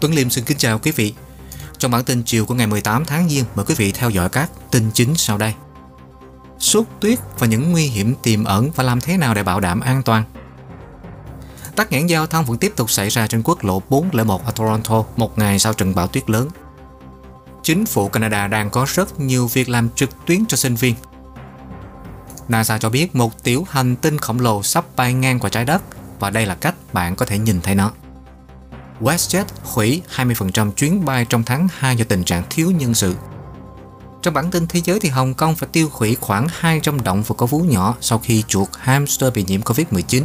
Tuấn Liêm xin kính chào quý vị. Trong bản tin chiều của ngày 18 tháng Giêng, mời quý vị theo dõi các tin chính sau đây. Sốt tuyết và những nguy hiểm tiềm ẩn và làm thế nào để bảo đảm an toàn. Tắc nghẽn giao thông vẫn tiếp tục xảy ra trên quốc lộ 401 ở Toronto một ngày sau trận bão tuyết lớn. Chính phủ Canada đang có rất nhiều việc làm trực tuyến cho sinh viên. NASA cho biết một tiểu hành tinh khổng lồ sắp bay ngang qua trái đất và đây là cách bạn có thể nhìn thấy nó. WestJet hủy 20% chuyến bay trong tháng 2 do tình trạng thiếu nhân sự. Trong bản tin thế giới thì Hồng Kông phải tiêu hủy khoảng 200 động vật có vú nhỏ sau khi chuột hamster bị nhiễm Covid-19.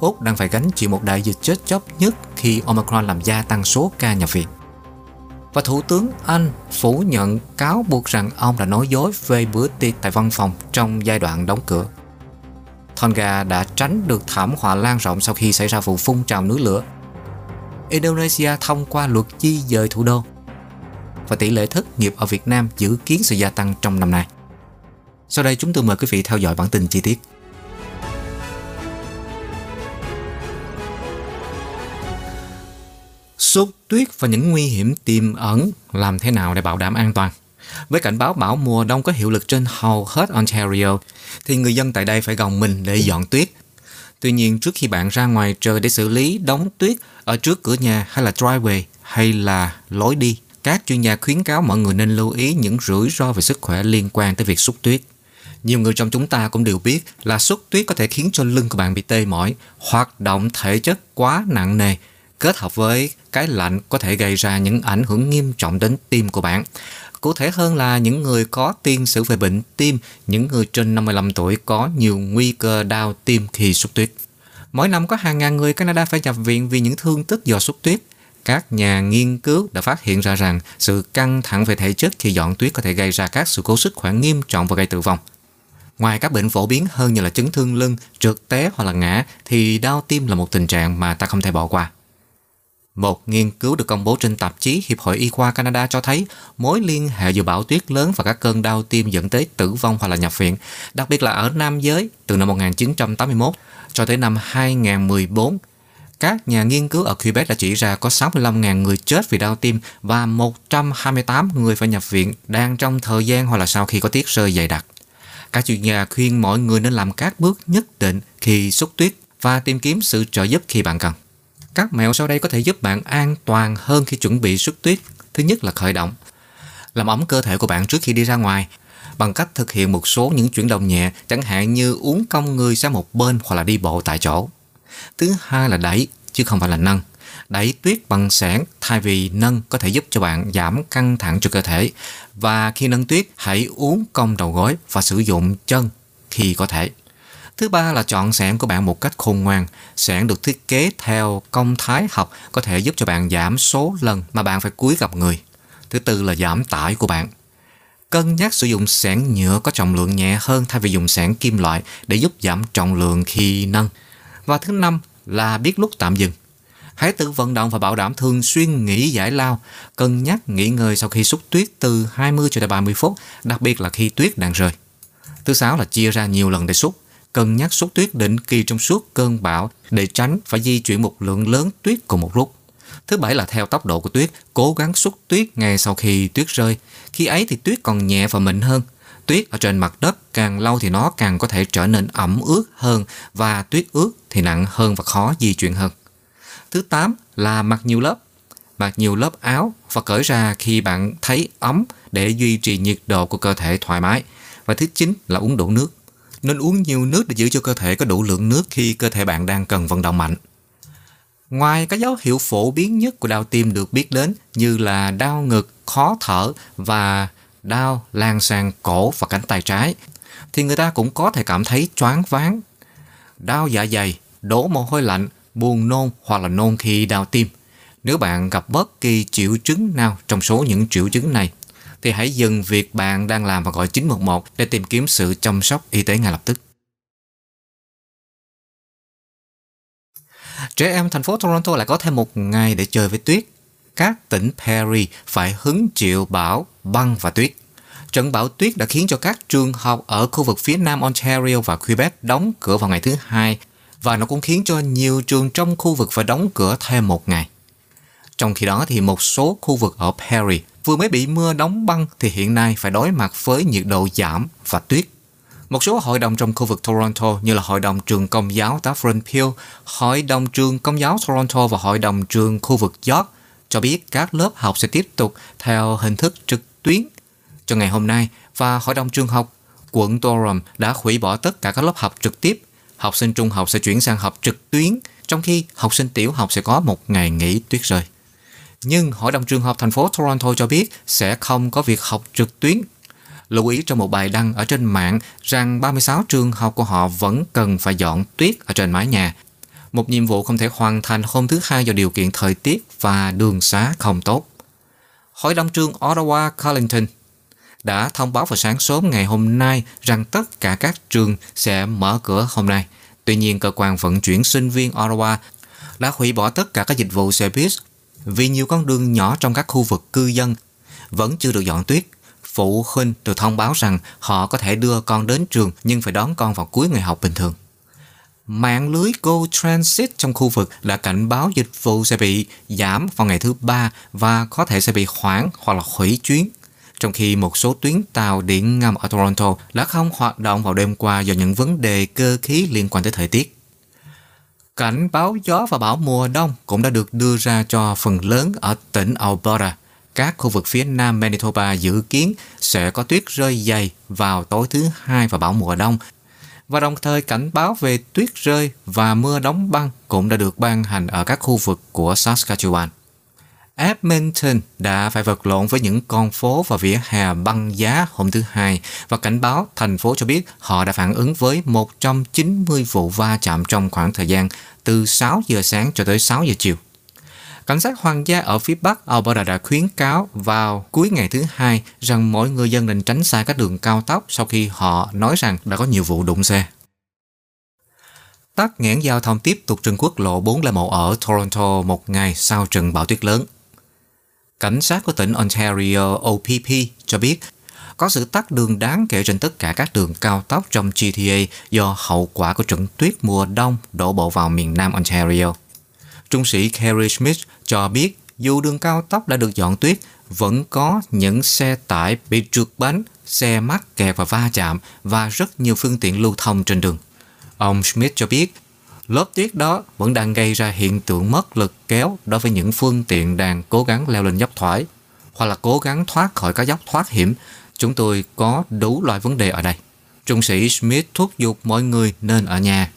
Úc đang phải gánh chịu một đại dịch chết chóc nhất khi Omicron làm gia tăng số ca nhập viện. Và Thủ tướng Anh phủ nhận cáo buộc rằng ông đã nói dối về bữa tiệc tại văn phòng trong giai đoạn đóng cửa. Tonga đã tránh được thảm họa lan rộng sau khi xảy ra vụ phun trào núi lửa Indonesia thông qua luật di dời thủ đô và tỷ lệ thất nghiệp ở Việt Nam dự kiến sự gia tăng trong năm nay. Sau đây chúng tôi mời quý vị theo dõi bản tin chi tiết. Sốt tuyết và những nguy hiểm tiềm ẩn làm thế nào để bảo đảm an toàn? Với cảnh báo bão mùa đông có hiệu lực trên hầu hết Ontario, thì người dân tại đây phải gồng mình để dọn tuyết Tuy nhiên, trước khi bạn ra ngoài trời để xử lý đóng tuyết ở trước cửa nhà hay là driveway hay là lối đi, các chuyên gia khuyến cáo mọi người nên lưu ý những rủi ro về sức khỏe liên quan tới việc xúc tuyết. Nhiều người trong chúng ta cũng đều biết là xúc tuyết có thể khiến cho lưng của bạn bị tê mỏi, hoạt động thể chất quá nặng nề, kết hợp với cái lạnh có thể gây ra những ảnh hưởng nghiêm trọng đến tim của bạn. Cụ thể hơn là những người có tiên sử về bệnh tim, những người trên 55 tuổi có nhiều nguy cơ đau tim khi xuất tuyết. Mỗi năm có hàng ngàn người Canada phải nhập viện vì những thương tích do xuất tuyết. Các nhà nghiên cứu đã phát hiện ra rằng sự căng thẳng về thể chất khi dọn tuyết có thể gây ra các sự cố sức khỏe nghiêm trọng và gây tử vong. Ngoài các bệnh phổ biến hơn như là chấn thương lưng, trượt té hoặc là ngã thì đau tim là một tình trạng mà ta không thể bỏ qua. Một nghiên cứu được công bố trên tạp chí Hiệp hội Y khoa Canada cho thấy mối liên hệ giữa bão tuyết lớn và các cơn đau tim dẫn tới tử vong hoặc là nhập viện, đặc biệt là ở nam giới từ năm 1981 cho tới năm 2014. Các nhà nghiên cứu ở Quebec đã chỉ ra có 65.000 người chết vì đau tim và 128 người phải nhập viện đang trong thời gian hoặc là sau khi có tiết rơi dày đặc. Các chuyên gia khuyên mọi người nên làm các bước nhất định khi xúc tuyết và tìm kiếm sự trợ giúp khi bạn cần. Các mẹo sau đây có thể giúp bạn an toàn hơn khi chuẩn bị xuất tuyết. Thứ nhất là khởi động. Làm ấm cơ thể của bạn trước khi đi ra ngoài bằng cách thực hiện một số những chuyển động nhẹ, chẳng hạn như uống cong người sang một bên hoặc là đi bộ tại chỗ. Thứ hai là đẩy, chứ không phải là nâng. Đẩy tuyết bằng sẻn thay vì nâng có thể giúp cho bạn giảm căng thẳng cho cơ thể. Và khi nâng tuyết, hãy uống cong đầu gối và sử dụng chân khi có thể. Thứ ba là chọn sẻn của bạn một cách khôn ngoan. Sẻn được thiết kế theo công thái học có thể giúp cho bạn giảm số lần mà bạn phải cúi gặp người. Thứ tư là giảm tải của bạn. Cân nhắc sử dụng sẻn nhựa có trọng lượng nhẹ hơn thay vì dùng sẻn kim loại để giúp giảm trọng lượng khi nâng. Và thứ năm là biết lúc tạm dừng. Hãy tự vận động và bảo đảm thường xuyên nghỉ giải lao, cân nhắc nghỉ ngơi sau khi xúc tuyết từ 20 cho đến 30 phút, đặc biệt là khi tuyết đang rơi. Thứ sáu là chia ra nhiều lần để xúc cân nhắc xúc tuyết định kỳ trong suốt cơn bão để tránh phải di chuyển một lượng lớn tuyết cùng một lúc. Thứ bảy là theo tốc độ của tuyết, cố gắng xúc tuyết ngay sau khi tuyết rơi. Khi ấy thì tuyết còn nhẹ và mịn hơn. Tuyết ở trên mặt đất càng lâu thì nó càng có thể trở nên ẩm ướt hơn và tuyết ướt thì nặng hơn và khó di chuyển hơn. Thứ tám là mặc nhiều lớp. Mặc nhiều lớp áo và cởi ra khi bạn thấy ấm để duy trì nhiệt độ của cơ thể thoải mái. Và thứ chín là uống đủ nước. Nên uống nhiều nước để giữ cho cơ thể có đủ lượng nước khi cơ thể bạn đang cần vận động mạnh. Ngoài các dấu hiệu phổ biến nhất của đau tim được biết đến như là đau ngực, khó thở và đau lan sang cổ và cánh tay trái, thì người ta cũng có thể cảm thấy choáng váng, đau dạ dày, đổ mồ hôi lạnh, buồn nôn hoặc là nôn khi đau tim. Nếu bạn gặp bất kỳ triệu chứng nào trong số những triệu chứng này, thì hãy dừng việc bạn đang làm và gọi 911 để tìm kiếm sự chăm sóc y tế ngay lập tức. Trẻ em thành phố Toronto lại có thêm một ngày để chơi với tuyết. Các tỉnh Perry phải hứng chịu bão, băng và tuyết. Trận bão tuyết đã khiến cho các trường học ở khu vực phía nam Ontario và Quebec đóng cửa vào ngày thứ hai và nó cũng khiến cho nhiều trường trong khu vực phải đóng cửa thêm một ngày. Trong khi đó thì một số khu vực ở Perry vừa mới bị mưa đóng băng thì hiện nay phải đối mặt với nhiệt độ giảm và tuyết. Một số hội đồng trong khu vực Toronto như là Hội đồng trường Công giáo Dufferin Peel, Hội đồng trường Công giáo Toronto và Hội đồng trường khu vực York cho biết các lớp học sẽ tiếp tục theo hình thức trực tuyến cho ngày hôm nay và Hội đồng trường học quận Durham đã hủy bỏ tất cả các lớp học trực tiếp. Học sinh trung học sẽ chuyển sang học trực tuyến, trong khi học sinh tiểu học sẽ có một ngày nghỉ tuyết rơi. Nhưng Hội đồng trường học thành phố Toronto cho biết sẽ không có việc học trực tuyến. Lưu ý trong một bài đăng ở trên mạng rằng 36 trường học của họ vẫn cần phải dọn tuyết ở trên mái nhà. Một nhiệm vụ không thể hoàn thành hôm thứ hai do điều kiện thời tiết và đường xá không tốt. Hội đồng trường Ottawa Carleton đã thông báo vào sáng sớm ngày hôm nay rằng tất cả các trường sẽ mở cửa hôm nay. Tuy nhiên, cơ quan vận chuyển sinh viên Ottawa đã hủy bỏ tất cả các dịch vụ xe buýt vì nhiều con đường nhỏ trong các khu vực cư dân vẫn chưa được dọn tuyết. Phụ huynh được thông báo rằng họ có thể đưa con đến trường nhưng phải đón con vào cuối ngày học bình thường. Mạng lưới Go Transit trong khu vực đã cảnh báo dịch vụ sẽ bị giảm vào ngày thứ ba và có thể sẽ bị hoãn hoặc là hủy chuyến trong khi một số tuyến tàu điện ngầm ở Toronto đã không hoạt động vào đêm qua do những vấn đề cơ khí liên quan tới thời tiết. Cảnh báo gió và bão mùa đông cũng đã được đưa ra cho phần lớn ở tỉnh Alberta. Các khu vực phía nam Manitoba dự kiến sẽ có tuyết rơi dày vào tối thứ hai và bão mùa đông. Và đồng thời cảnh báo về tuyết rơi và mưa đóng băng cũng đã được ban hành ở các khu vực của Saskatchewan. Edmonton đã phải vật lộn với những con phố và vỉa hè băng giá hôm thứ Hai và cảnh báo thành phố cho biết họ đã phản ứng với 190 vụ va chạm trong khoảng thời gian từ 6 giờ sáng cho tới 6 giờ chiều. Cảnh sát hoàng gia ở phía Bắc Alberta đã khuyến cáo vào cuối ngày thứ hai rằng mỗi người dân nên tránh xa các đường cao tốc sau khi họ nói rằng đã có nhiều vụ đụng xe. Tắc nghẽn giao thông tiếp tục trên quốc lộ 401 ở Toronto một ngày sau trận bão tuyết lớn. Cảnh sát của tỉnh Ontario OPP cho biết có sự tắt đường đáng kể trên tất cả các đường cao tốc trong GTA do hậu quả của trận tuyết mùa đông đổ bộ vào miền nam Ontario. Trung sĩ Kerry Smith cho biết dù đường cao tốc đã được dọn tuyết, vẫn có những xe tải bị trượt bánh, xe mắc kẹt và va chạm và rất nhiều phương tiện lưu thông trên đường. Ông Smith cho biết Lớp tuyết đó vẫn đang gây ra hiện tượng mất lực kéo đối với những phương tiện đang cố gắng leo lên dốc thoải hoặc là cố gắng thoát khỏi các dốc thoát hiểm. Chúng tôi có đủ loại vấn đề ở đây. Trung sĩ Smith thúc giục mọi người nên ở nhà.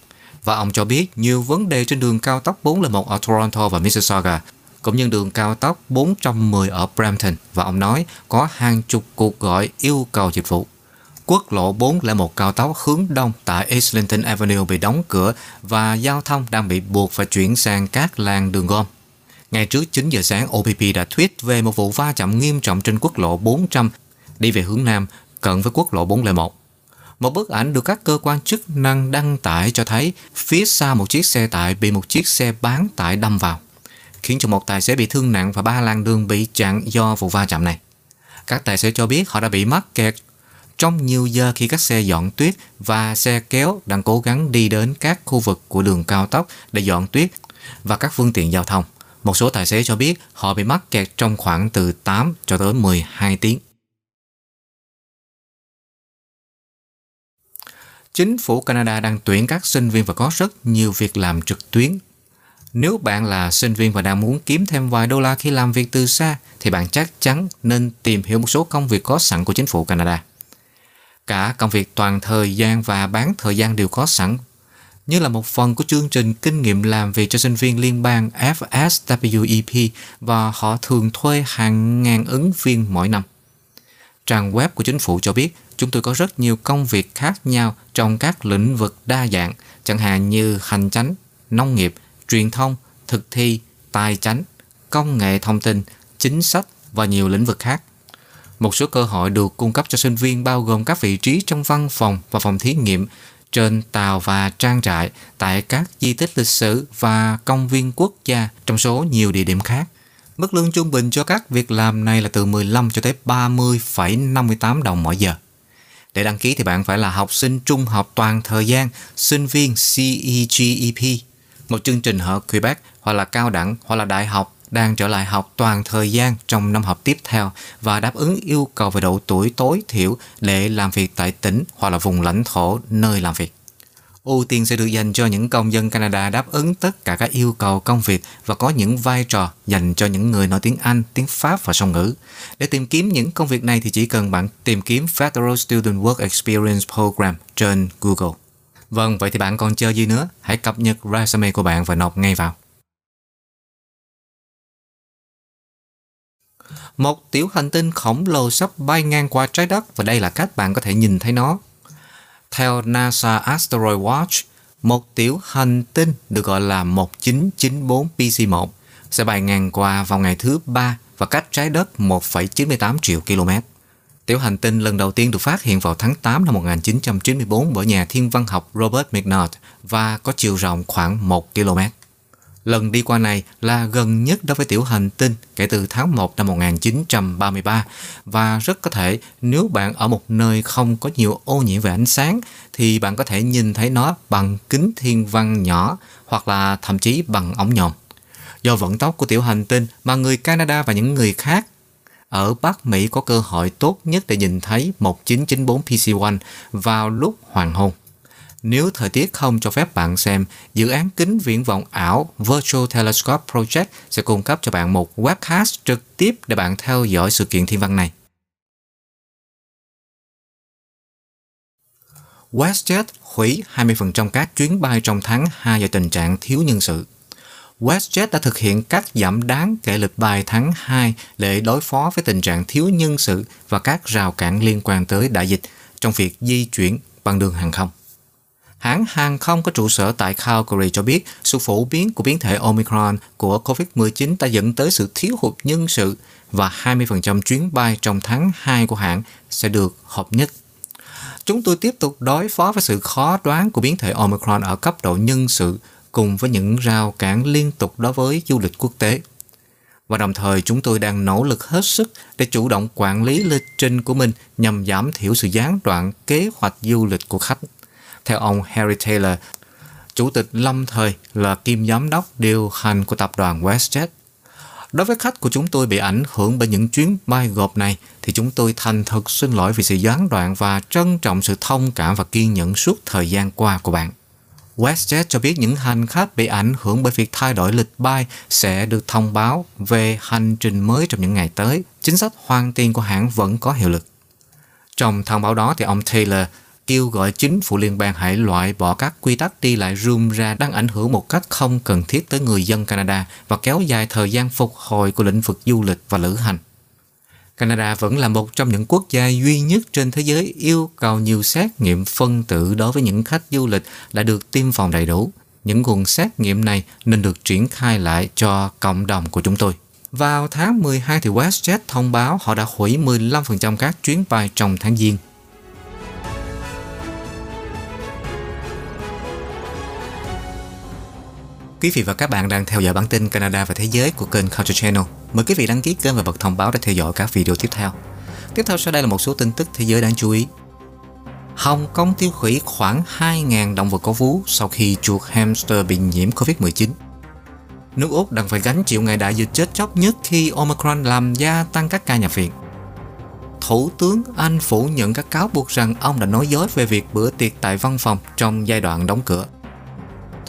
Và ông cho biết nhiều vấn đề trên đường cao tốc 401 ở Toronto và Mississauga, cũng như đường cao tốc 410 ở Brampton. Và ông nói có hàng chục cuộc gọi yêu cầu dịch vụ quốc lộ 401 cao tốc hướng đông tại Islington Avenue bị đóng cửa và giao thông đang bị buộc phải chuyển sang các làng đường gom. Ngày trước 9 giờ sáng, OPP đã tweet về một vụ va chạm nghiêm trọng trên quốc lộ 400 đi về hướng Nam, cận với quốc lộ 401. Một bức ảnh được các cơ quan chức năng đăng tải cho thấy phía xa một chiếc xe tải bị một chiếc xe bán tải đâm vào, khiến cho một tài xế bị thương nặng và ba làng đường bị chặn do vụ va chạm này. Các tài xế cho biết họ đã bị mắc kẹt trong nhiều giờ khi các xe dọn tuyết và xe kéo đang cố gắng đi đến các khu vực của đường cao tốc để dọn tuyết và các phương tiện giao thông. Một số tài xế cho biết họ bị mắc kẹt trong khoảng từ 8 cho tới 12 tiếng. Chính phủ Canada đang tuyển các sinh viên và có rất nhiều việc làm trực tuyến. Nếu bạn là sinh viên và đang muốn kiếm thêm vài đô la khi làm việc từ xa, thì bạn chắc chắn nên tìm hiểu một số công việc có sẵn của chính phủ Canada. Cả công việc toàn thời gian và bán thời gian đều có sẵn, như là một phần của chương trình kinh nghiệm làm việc cho sinh viên liên bang FSWEP và họ thường thuê hàng ngàn ứng viên mỗi năm. Trang web của chính phủ cho biết chúng tôi có rất nhiều công việc khác nhau trong các lĩnh vực đa dạng, chẳng hạn như hành chánh, nông nghiệp, truyền thông, thực thi, tài chánh, công nghệ thông tin, chính sách và nhiều lĩnh vực khác. Một số cơ hội được cung cấp cho sinh viên bao gồm các vị trí trong văn phòng và phòng thí nghiệm, trên tàu và trang trại, tại các di tích lịch sử và công viên quốc gia trong số nhiều địa điểm khác. Mức lương trung bình cho các việc làm này là từ 15 cho tới 30,58 đồng mỗi giờ. Để đăng ký thì bạn phải là học sinh trung học toàn thời gian, sinh viên CEGEP, một chương trình ở Quebec hoặc là cao đẳng hoặc là đại học đang trở lại học toàn thời gian trong năm học tiếp theo và đáp ứng yêu cầu về độ tuổi tối thiểu để làm việc tại tỉnh hoặc là vùng lãnh thổ nơi làm việc. Ưu tiên sẽ được dành cho những công dân Canada đáp ứng tất cả các yêu cầu công việc và có những vai trò dành cho những người nói tiếng Anh, tiếng Pháp và song ngữ. Để tìm kiếm những công việc này thì chỉ cần bạn tìm kiếm Federal Student Work Experience Program trên Google. Vâng, vậy thì bạn còn chờ gì nữa? Hãy cập nhật resume của bạn và nộp ngay vào. Một tiểu hành tinh khổng lồ sắp bay ngang qua trái đất và đây là cách bạn có thể nhìn thấy nó. Theo NASA Asteroid Watch, một tiểu hành tinh được gọi là 1994 PC1 sẽ bay ngang qua vào ngày thứ ba và cách trái đất 1,98 triệu km. Tiểu hành tinh lần đầu tiên được phát hiện vào tháng 8 năm 1994 bởi nhà thiên văn học Robert McNaught và có chiều rộng khoảng 1 km. Lần đi qua này là gần nhất đối với tiểu hành tinh kể từ tháng 1 năm 1933 và rất có thể nếu bạn ở một nơi không có nhiều ô nhiễm về ánh sáng, thì bạn có thể nhìn thấy nó bằng kính thiên văn nhỏ hoặc là thậm chí bằng ống nhòm. Do vận tốc của tiểu hành tinh mà người Canada và những người khác ở Bắc Mỹ có cơ hội tốt nhất để nhìn thấy 1994 PC1 vào lúc hoàng hôn. Nếu thời tiết không cho phép bạn xem, dự án kính viễn vọng ảo Virtual Telescope Project sẽ cung cấp cho bạn một webcast trực tiếp để bạn theo dõi sự kiện thiên văn này. WestJet hủy 20% các chuyến bay trong tháng 2 do tình trạng thiếu nhân sự. WestJet đã thực hiện cắt giảm đáng kể lịch bay tháng 2 để đối phó với tình trạng thiếu nhân sự và các rào cản liên quan tới đại dịch trong việc di chuyển bằng đường hàng không. Hãng hàng không có trụ sở tại Calgary cho biết, sự phổ biến của biến thể Omicron của COVID-19 đã dẫn tới sự thiếu hụt nhân sự và 20% chuyến bay trong tháng 2 của hãng sẽ được hợp nhất. Chúng tôi tiếp tục đối phó với sự khó đoán của biến thể Omicron ở cấp độ nhân sự cùng với những rào cản liên tục đối với du lịch quốc tế. Và đồng thời, chúng tôi đang nỗ lực hết sức để chủ động quản lý lịch trình của mình nhằm giảm thiểu sự gián đoạn kế hoạch du lịch của khách. Theo ông Harry Taylor, chủ tịch lâm thời là kim giám đốc điều hành của tập đoàn WestJet. Đối với khách của chúng tôi bị ảnh hưởng bởi những chuyến bay gộp này thì chúng tôi thành thật xin lỗi vì sự gián đoạn và trân trọng sự thông cảm và kiên nhẫn suốt thời gian qua của bạn. WestJet cho biết những hành khách bị ảnh hưởng bởi việc thay đổi lịch bay sẽ được thông báo về hành trình mới trong những ngày tới. Chính sách hoàn tiền của hãng vẫn có hiệu lực. Trong thông báo đó thì ông Taylor kêu gọi chính phủ liên bang hãy loại bỏ các quy tắc đi lại rườm ra đang ảnh hưởng một cách không cần thiết tới người dân Canada và kéo dài thời gian phục hồi của lĩnh vực du lịch và lữ hành. Canada vẫn là một trong những quốc gia duy nhất trên thế giới yêu cầu nhiều xét nghiệm phân tử đối với những khách du lịch đã được tiêm phòng đầy đủ. Những nguồn xét nghiệm này nên được triển khai lại cho cộng đồng của chúng tôi. Vào tháng 12 thì WestJet thông báo họ đã hủy 15% các chuyến bay trong tháng Giêng. Quý vị và các bạn đang theo dõi bản tin Canada và Thế giới của kênh Culture Channel. Mời quý vị đăng ký kênh và bật thông báo để theo dõi các video tiếp theo. Tiếp theo sau đây là một số tin tức thế giới đáng chú ý. Hồng Kông tiêu hủy khoảng 2.000 động vật có vú sau khi chuột hamster bị nhiễm Covid-19. Nước Úc đang phải gánh chịu ngày đại dịch chết chóc nhất khi Omicron làm gia tăng các ca nhập viện. Thủ tướng Anh phủ nhận các cáo buộc rằng ông đã nói dối về việc bữa tiệc tại văn phòng trong giai đoạn đóng cửa.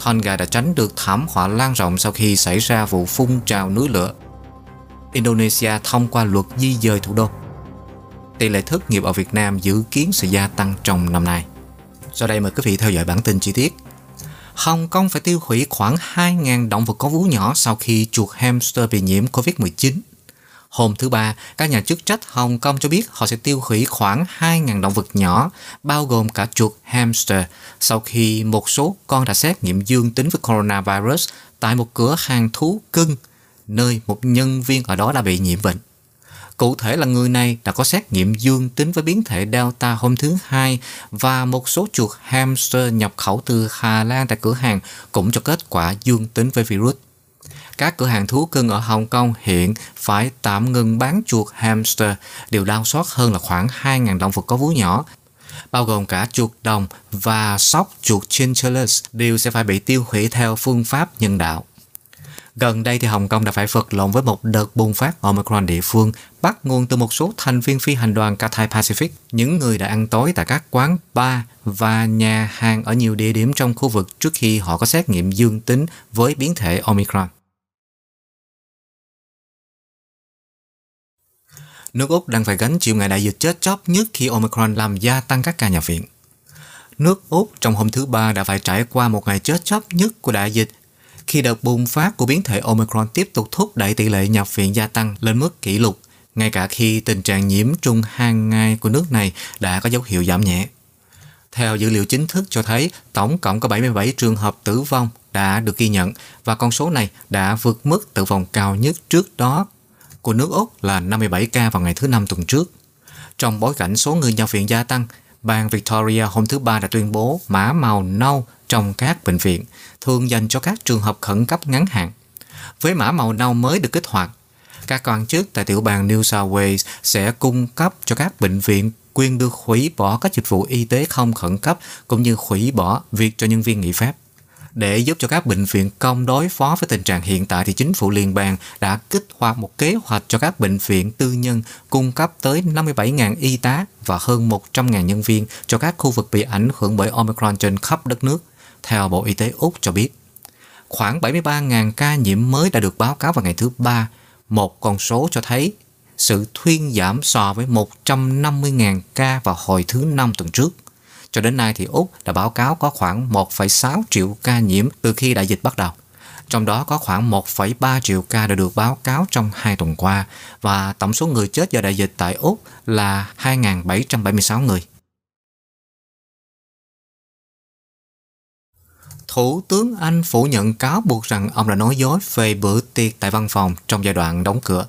Tonga đã tránh được thảm họa lan rộng sau khi xảy ra vụ phun trào núi lửa. Indonesia thông qua luật di dời thủ đô. Tỷ lệ thất nghiệp ở Việt Nam dự kiến sẽ gia tăng trong năm nay. Sau đây mời quý vị theo dõi bản tin chi tiết. Hồng Kông phải tiêu hủy khoảng 2.000 động vật có vú nhỏ sau khi chuột hamster bị nhiễm COVID-19. Hôm thứ Ba, các nhà chức trách Hồng Kông cho biết họ sẽ tiêu hủy khoảng 2.000 động vật nhỏ, bao gồm cả chuột hamster, sau khi một số con đã xét nghiệm dương tính với coronavirus tại một cửa hàng thú cưng, nơi một nhân viên ở đó đã bị nhiễm bệnh. Cụ thể là người này đã có xét nghiệm dương tính với biến thể Delta hôm thứ Hai và một số chuột hamster nhập khẩu từ Hà Lan tại cửa hàng cũng cho kết quả dương tính với virus các cửa hàng thú cưng ở Hồng Kông hiện phải tạm ngừng bán chuột hamster, điều đau xót hơn là khoảng 2.000 động vật có vú nhỏ, bao gồm cả chuột đồng và sóc chuột chinchillas đều sẽ phải bị tiêu hủy theo phương pháp nhân đạo. Gần đây thì Hồng Kông đã phải vật lộn với một đợt bùng phát Omicron địa phương bắt nguồn từ một số thành viên phi hành đoàn Cathay Pacific, những người đã ăn tối tại các quán bar và nhà hàng ở nhiều địa điểm trong khu vực trước khi họ có xét nghiệm dương tính với biến thể Omicron. Nước Úc đang phải gánh chịu ngày đại dịch chết chóc nhất khi Omicron làm gia tăng các ca nhập viện. Nước Úc trong hôm thứ Ba đã phải trải qua một ngày chết chóc nhất của đại dịch khi đợt bùng phát của biến thể Omicron tiếp tục thúc đẩy tỷ lệ nhập viện gia tăng lên mức kỷ lục, ngay cả khi tình trạng nhiễm trung hàng ngày của nước này đã có dấu hiệu giảm nhẹ. Theo dữ liệu chính thức cho thấy, tổng cộng có 77 trường hợp tử vong đã được ghi nhận và con số này đã vượt mức tử vong cao nhất trước đó của nước Úc là 57 ca vào ngày thứ Năm tuần trước. Trong bối cảnh số người nhập viện gia tăng, bang Victoria hôm thứ Ba đã tuyên bố mã màu nâu trong các bệnh viện, thường dành cho các trường hợp khẩn cấp ngắn hạn. Với mã màu nâu mới được kích hoạt, các quan chức tại tiểu bang New South Wales sẽ cung cấp cho các bệnh viện quyền được hủy bỏ các dịch vụ y tế không khẩn cấp cũng như hủy bỏ việc cho nhân viên nghỉ phép. Để giúp cho các bệnh viện công đối phó với tình trạng hiện tại thì chính phủ liên bang đã kích hoạt một kế hoạch cho các bệnh viện tư nhân cung cấp tới 57.000 y tá và hơn 100.000 nhân viên cho các khu vực bị ảnh hưởng bởi Omicron trên khắp đất nước, theo Bộ Y tế Úc cho biết. Khoảng 73.000 ca nhiễm mới đã được báo cáo vào ngày thứ Ba, một con số cho thấy sự thuyên giảm so với 150.000 ca vào hồi thứ năm tuần trước. Cho đến nay thì Úc đã báo cáo có khoảng 1,6 triệu ca nhiễm từ khi đại dịch bắt đầu. Trong đó có khoảng 1,3 triệu ca đã được báo cáo trong hai tuần qua và tổng số người chết do đại dịch tại Úc là 2.776 người. Thủ tướng Anh phủ nhận cáo buộc rằng ông đã nói dối về bữa tiệc tại văn phòng trong giai đoạn đóng cửa.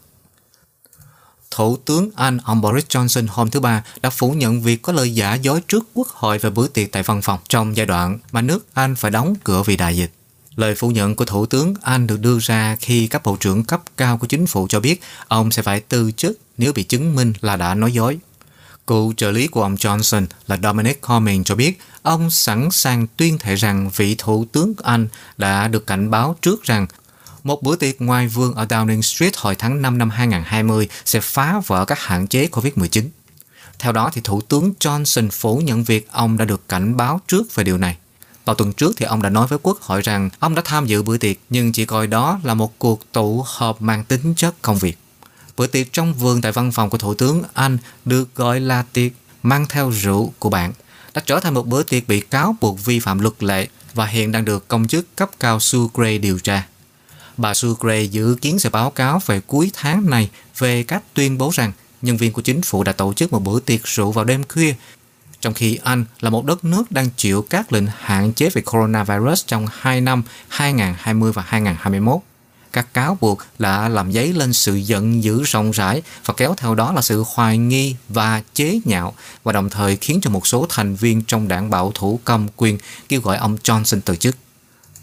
Thủ tướng Anh ông Boris Johnson hôm thứ Ba đã phủ nhận việc có lời giả dối trước Quốc hội về bữa tiệc tại văn phòng trong giai đoạn mà nước Anh phải đóng cửa vì đại dịch. Lời phủ nhận của Thủ tướng Anh được đưa ra khi các bộ trưởng cấp cao của chính phủ cho biết ông sẽ phải từ chức nếu bị chứng minh là đã nói dối. Cựu trợ lý của ông Johnson là Dominic Cummings cho biết ông sẵn sàng tuyên thệ rằng vị Thủ tướng Anh đã được cảnh báo trước rằng một bữa tiệc ngoài vườn ở Downing Street hồi tháng 5 năm 2020 sẽ phá vỡ các hạn chế COVID-19. Theo đó, thì Thủ tướng Johnson phủ nhận việc ông đã được cảnh báo trước về điều này. Vào tuần trước thì ông đã nói với Quốc hội rằng ông đã tham dự bữa tiệc nhưng chỉ coi đó là một cuộc tụ họp mang tính chất công việc. Bữa tiệc trong vườn tại văn phòng của Thủ tướng Anh được gọi là tiệc mang theo rượu của bạn đã trở thành một bữa tiệc bị cáo buộc vi phạm luật lệ và hiện đang được công chức cấp cao Sue Gray điều tra. Bà Sucre dự kiến sẽ báo cáo về cuối tháng này về các tuyên bố rằng nhân viên của chính phủ đã tổ chức một bữa tiệc rượu vào đêm khuya, trong khi Anh là một đất nước đang chịu các lệnh hạn chế về coronavirus trong hai năm 2020 và 2021. Các cáo buộc đã làm dấy lên sự giận dữ rộng rãi và kéo theo đó là sự hoài nghi và chế nhạo và đồng thời khiến cho một số thành viên trong đảng bảo thủ cầm quyền kêu gọi ông Johnson từ chức.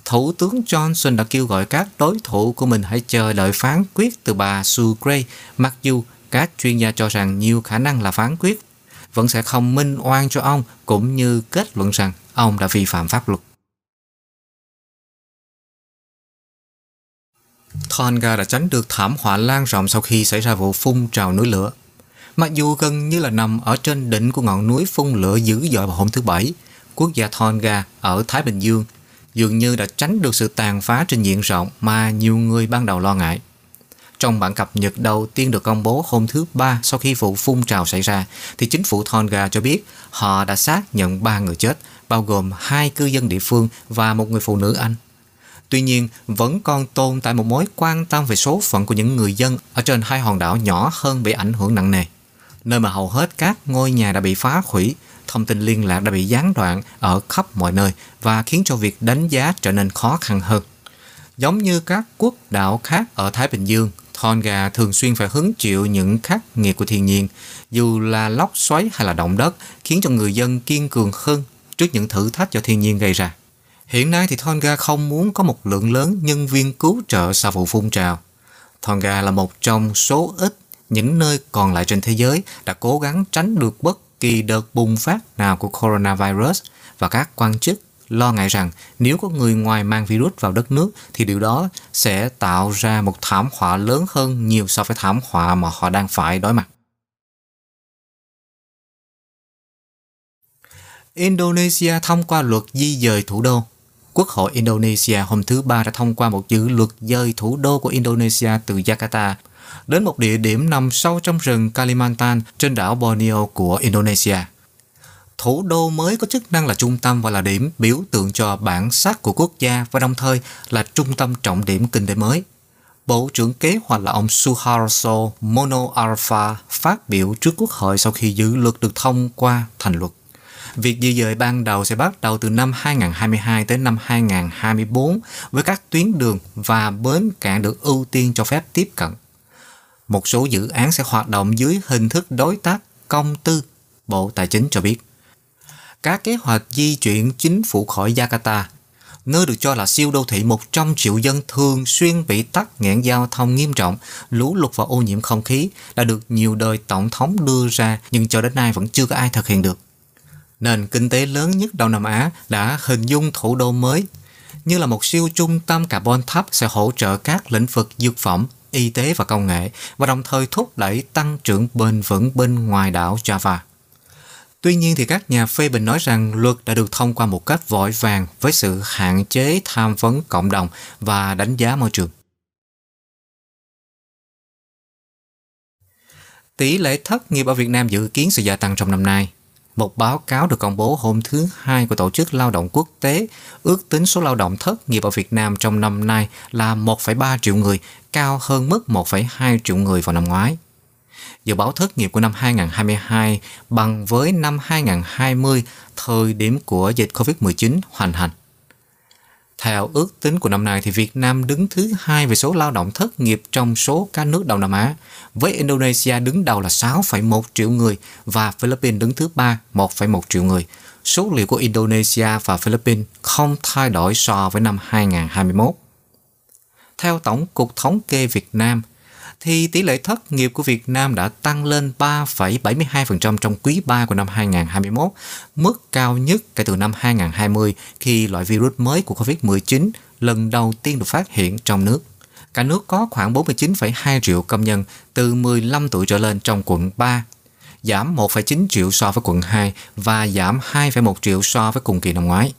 Thủ tướng Johnson đã kêu gọi các đối thủ của mình hãy chờ đợi phán quyết từ bà Sue Gray, mặc dù các chuyên gia cho rằng nhiều khả năng là phán quyết vẫn sẽ không minh oan cho ông cũng như kết luận rằng ông đã vi phạm pháp luật. Tonga đã tránh được thảm họa lan rộng sau khi xảy ra vụ phun trào núi lửa. Mặc dù gần như là nằm ở trên đỉnh của ngọn núi phun lửa dữ dội vào hôm thứ Bảy, quốc gia Tonga ở Thái Bình Dương dường như đã tránh được sự tàn phá trên diện rộng mà nhiều người ban đầu lo ngại. Trong bản cập nhật đầu tiên được công bố hôm thứ Ba sau khi vụ phun trào xảy ra, thì chính phủ Tonga cho biết họ đã xác nhận ba người chết, bao gồm hai cư dân địa phương và một người phụ nữ Anh. Tuy nhiên, vẫn còn tồn tại một mối quan tâm về số phận của những người dân ở trên hai hòn đảo nhỏ hơn bị ảnh hưởng nặng nề, nơi mà hầu hết các ngôi nhà đã bị phá hủy thông tin liên lạc đã bị gián đoạn ở khắp mọi nơi và khiến cho việc đánh giá trở nên khó khăn hơn. Giống như các quốc đảo khác ở Thái Bình Dương, Tonga thường xuyên phải hứng chịu những khắc nghiệt của thiên nhiên, dù là lốc xoáy hay là động đất, khiến cho người dân kiên cường hơn trước những thử thách do thiên nhiên gây ra. Hiện nay thì Tonga không muốn có một lượng lớn nhân viên cứu trợ sau vụ phun trào. Tonga là một trong số ít những nơi còn lại trên thế giới đã cố gắng tránh được bất kỳ đợt bùng phát nào của coronavirus và các quan chức lo ngại rằng nếu có người ngoài mang virus vào đất nước thì điều đó sẽ tạo ra một thảm họa lớn hơn nhiều so với thảm họa mà họ đang phải đối mặt. Indonesia thông qua luật di dời thủ đô. Quốc hội Indonesia hôm thứ Ba đã thông qua một dự luật dời thủ đô của Indonesia từ Jakarta đến một địa điểm nằm sâu trong rừng Kalimantan trên đảo Borneo của Indonesia. Thủ đô mới có chức năng là trung tâm và là điểm biểu tượng cho bản sắc của quốc gia và đồng thời là trung tâm trọng điểm kinh tế mới. Bộ trưởng kế hoạch là ông Suharto Mono Alpha phát biểu trước quốc hội sau khi dự luật được thông qua thành luật. Việc di dời ban đầu sẽ bắt đầu từ năm 2022 tới năm 2024 với các tuyến đường và bến cảng được ưu tiên cho phép tiếp cận. Một số dự án sẽ hoạt động dưới hình thức đối tác công tư, Bộ Tài chính cho biết. Các kế hoạch di chuyển chính phủ khỏi Jakarta, nơi được cho là siêu đô thị 100 triệu dân thường xuyên bị tắc nghẽn giao thông nghiêm trọng, lũ lụt và ô nhiễm không khí đã được nhiều đời tổng thống đưa ra nhưng cho đến nay vẫn chưa có ai thực hiện được nền kinh tế lớn nhất Đông Nam Á đã hình dung thủ đô mới như là một siêu trung tâm carbon thấp sẽ hỗ trợ các lĩnh vực dược phẩm, y tế và công nghệ, và đồng thời thúc đẩy tăng trưởng bền vững bên ngoài đảo Java. Tuy nhiên thì các nhà phê bình nói rằng luật đã được thông qua một cách vội vàng với sự hạn chế tham vấn cộng đồng và đánh giá môi trường. Tỷ lệ thất nghiệp ở Việt Nam dự kiến sẽ gia tăng trong năm nay. Một báo cáo được công bố hôm thứ Hai của Tổ chức Lao động Quốc tế ước tính số lao động thất nghiệp ở Việt Nam trong năm nay là 1,3 triệu người, cao hơn mức 1,2 triệu người vào năm ngoái. Dự báo thất nghiệp của năm 2022 bằng với năm 2020, thời điểm của dịch COVID-19 hoành hành. Theo ước tính của năm nay thì Việt Nam đứng thứ hai về số lao động thất nghiệp trong số các nước Đông Nam Á, với Indonesia đứng đầu là 6,1 triệu người và Philippines đứng thứ ba 1,1 triệu người. Số liệu của Indonesia và Philippines không thay đổi so với năm 2021. Theo Tổng cục Thống kê Việt Nam, thì tỷ lệ thất nghiệp của Việt Nam đã tăng lên 3,72% trong quý 3 của năm 2021, mức cao nhất kể từ năm 2020 khi loại virus mới của COVID-19 lần đầu tiên được phát hiện trong nước. Cả nước có khoảng 49,2 triệu công nhân từ 15 tuổi trở lên trong quận 3, giảm 1,9 triệu so với quận 2 và giảm 2,1 triệu so với cùng kỳ năm ngoái.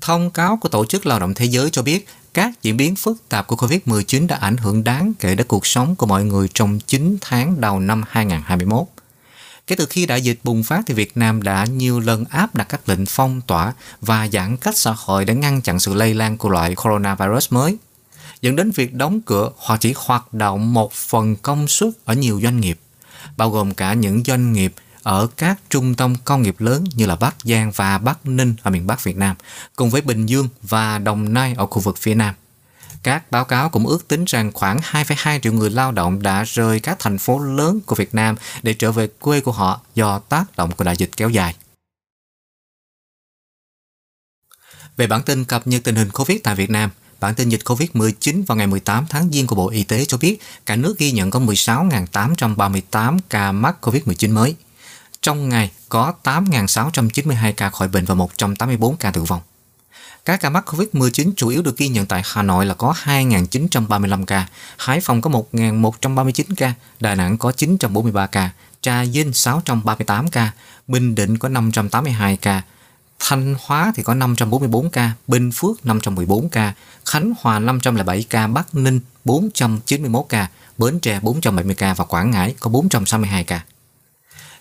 Thông cáo của Tổ chức Lao động Thế giới cho biết các diễn biến phức tạp của COVID-19 đã ảnh hưởng đáng kể đến cuộc sống của mọi người trong 9 tháng đầu năm 2021. Kể từ khi đại dịch bùng phát thì Việt Nam đã nhiều lần áp đặt các lệnh phong tỏa và giãn cách xã hội để ngăn chặn sự lây lan của loại coronavirus mới, dẫn đến việc đóng cửa hoặc chỉ hoạt động một phần công suất ở nhiều doanh nghiệp, bao gồm cả những doanh nghiệp ở các trung tâm công nghiệp lớn như là Bắc Giang và Bắc Ninh ở miền Bắc Việt Nam, cùng với Bình Dương và Đồng Nai ở khu vực phía Nam. Các báo cáo cũng ước tính rằng khoảng 2,2 triệu người lao động đã rời các thành phố lớn của Việt Nam để trở về quê của họ do tác động của đại dịch kéo dài. Về bản tin cập nhật tình hình COVID tại Việt Nam, bản tin dịch COVID-19 vào ngày 18 tháng Giêng của Bộ Y tế cho biết cả nước ghi nhận có 16.838 ca mắc COVID-19 mới. Trong ngày có 8.692 ca khỏi bệnh và 184 ca tử vong. Các ca mắc COVID-19 chủ yếu được ghi nhận tại Hà Nội là có 2.935 ca, Hải Phòng có 1.139 ca, Đà Nẵng có 943 ca, Trà Vinh 638 ca, Bình Định có 582 ca, Thanh Hóa thì có 544 ca, Bình Phước 514 ca, Khánh Hòa 507 ca, Bắc Ninh 491 ca, Bến Tre 470 ca và Quảng Ngãi có 462 ca.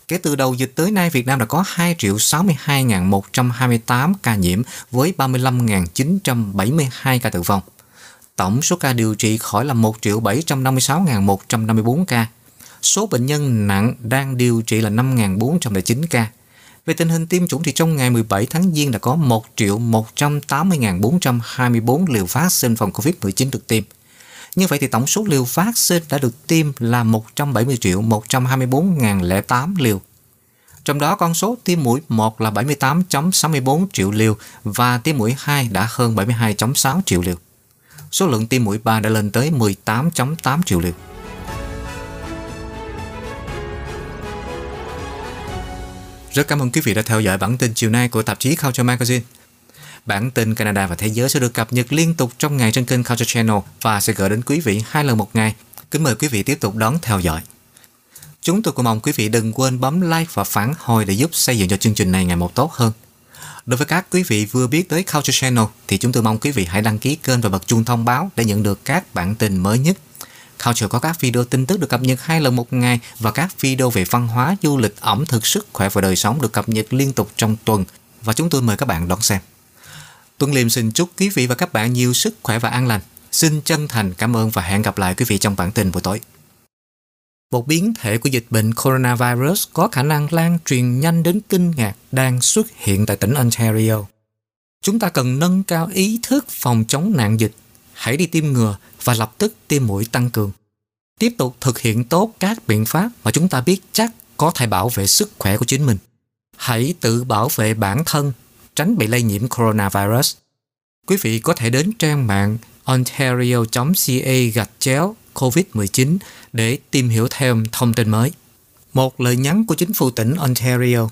Kể từ đầu dịch tới nay, Việt Nam đã có 2 triệu 62.128 ca nhiễm với 35.972 ca tử vong. Tổng số ca điều trị khỏi là 1 triệu 756.154 ca. Số bệnh nhân nặng đang điều trị là 5.409 ca. Về tình hình tiêm chủng thì trong ngày 17 tháng Giêng đã có 1 triệu 180.424 liều vaccine phòng COVID-19 được tiêm. Như vậy thì tổng số liều vaccine đã được tiêm là 170 triệu 124.008 liều. Trong đó con số tiêm mũi 1 là 78.64 triệu liều và tiêm mũi 2 đã hơn 72.6 triệu liều. Số lượng tiêm mũi 3 đã lên tới 18.8 triệu liều. Rất cảm ơn quý vị đã theo dõi bản tin chiều nay của tạp chí Culture Magazine. Bản tin Canada và Thế giới sẽ được cập nhật liên tục trong ngày trên kênh Culture Channel và sẽ gửi đến quý vị hai lần một ngày. Kính mời quý vị tiếp tục đón theo dõi. Chúng tôi cũng mong quý vị đừng quên bấm like và phản hồi để giúp xây dựng cho chương trình này ngày một tốt hơn. Đối với các quý vị vừa biết tới Culture Channel thì chúng tôi mong quý vị hãy đăng ký kênh và bật chuông thông báo để nhận được các bản tin mới nhất. Culture có các video tin tức được cập nhật hai lần một ngày và các video về văn hóa, du lịch, ẩm thực, sức khỏe và đời sống được cập nhật liên tục trong tuần và chúng tôi mời các bạn đón xem. Tuấn Liêm xin chúc quý vị và các bạn nhiều sức khỏe và an lành. Xin chân thành cảm ơn và hẹn gặp lại quý vị trong bản tin buổi tối. Một biến thể của dịch bệnh coronavirus có khả năng lan truyền nhanh đến kinh ngạc đang xuất hiện tại tỉnh Ontario. Chúng ta cần nâng cao ý thức phòng chống nạn dịch. Hãy đi tiêm ngừa và lập tức tiêm mũi tăng cường. Tiếp tục thực hiện tốt các biện pháp mà chúng ta biết chắc có thể bảo vệ sức khỏe của chính mình. Hãy tự bảo vệ bản thân, tránh bị lây nhiễm coronavirus. Quý vị có thể đến trang mạng ontario.ca gạch chéo COVID-19 để tìm hiểu thêm thông tin mới. Một lời nhắn của chính phủ tỉnh Ontario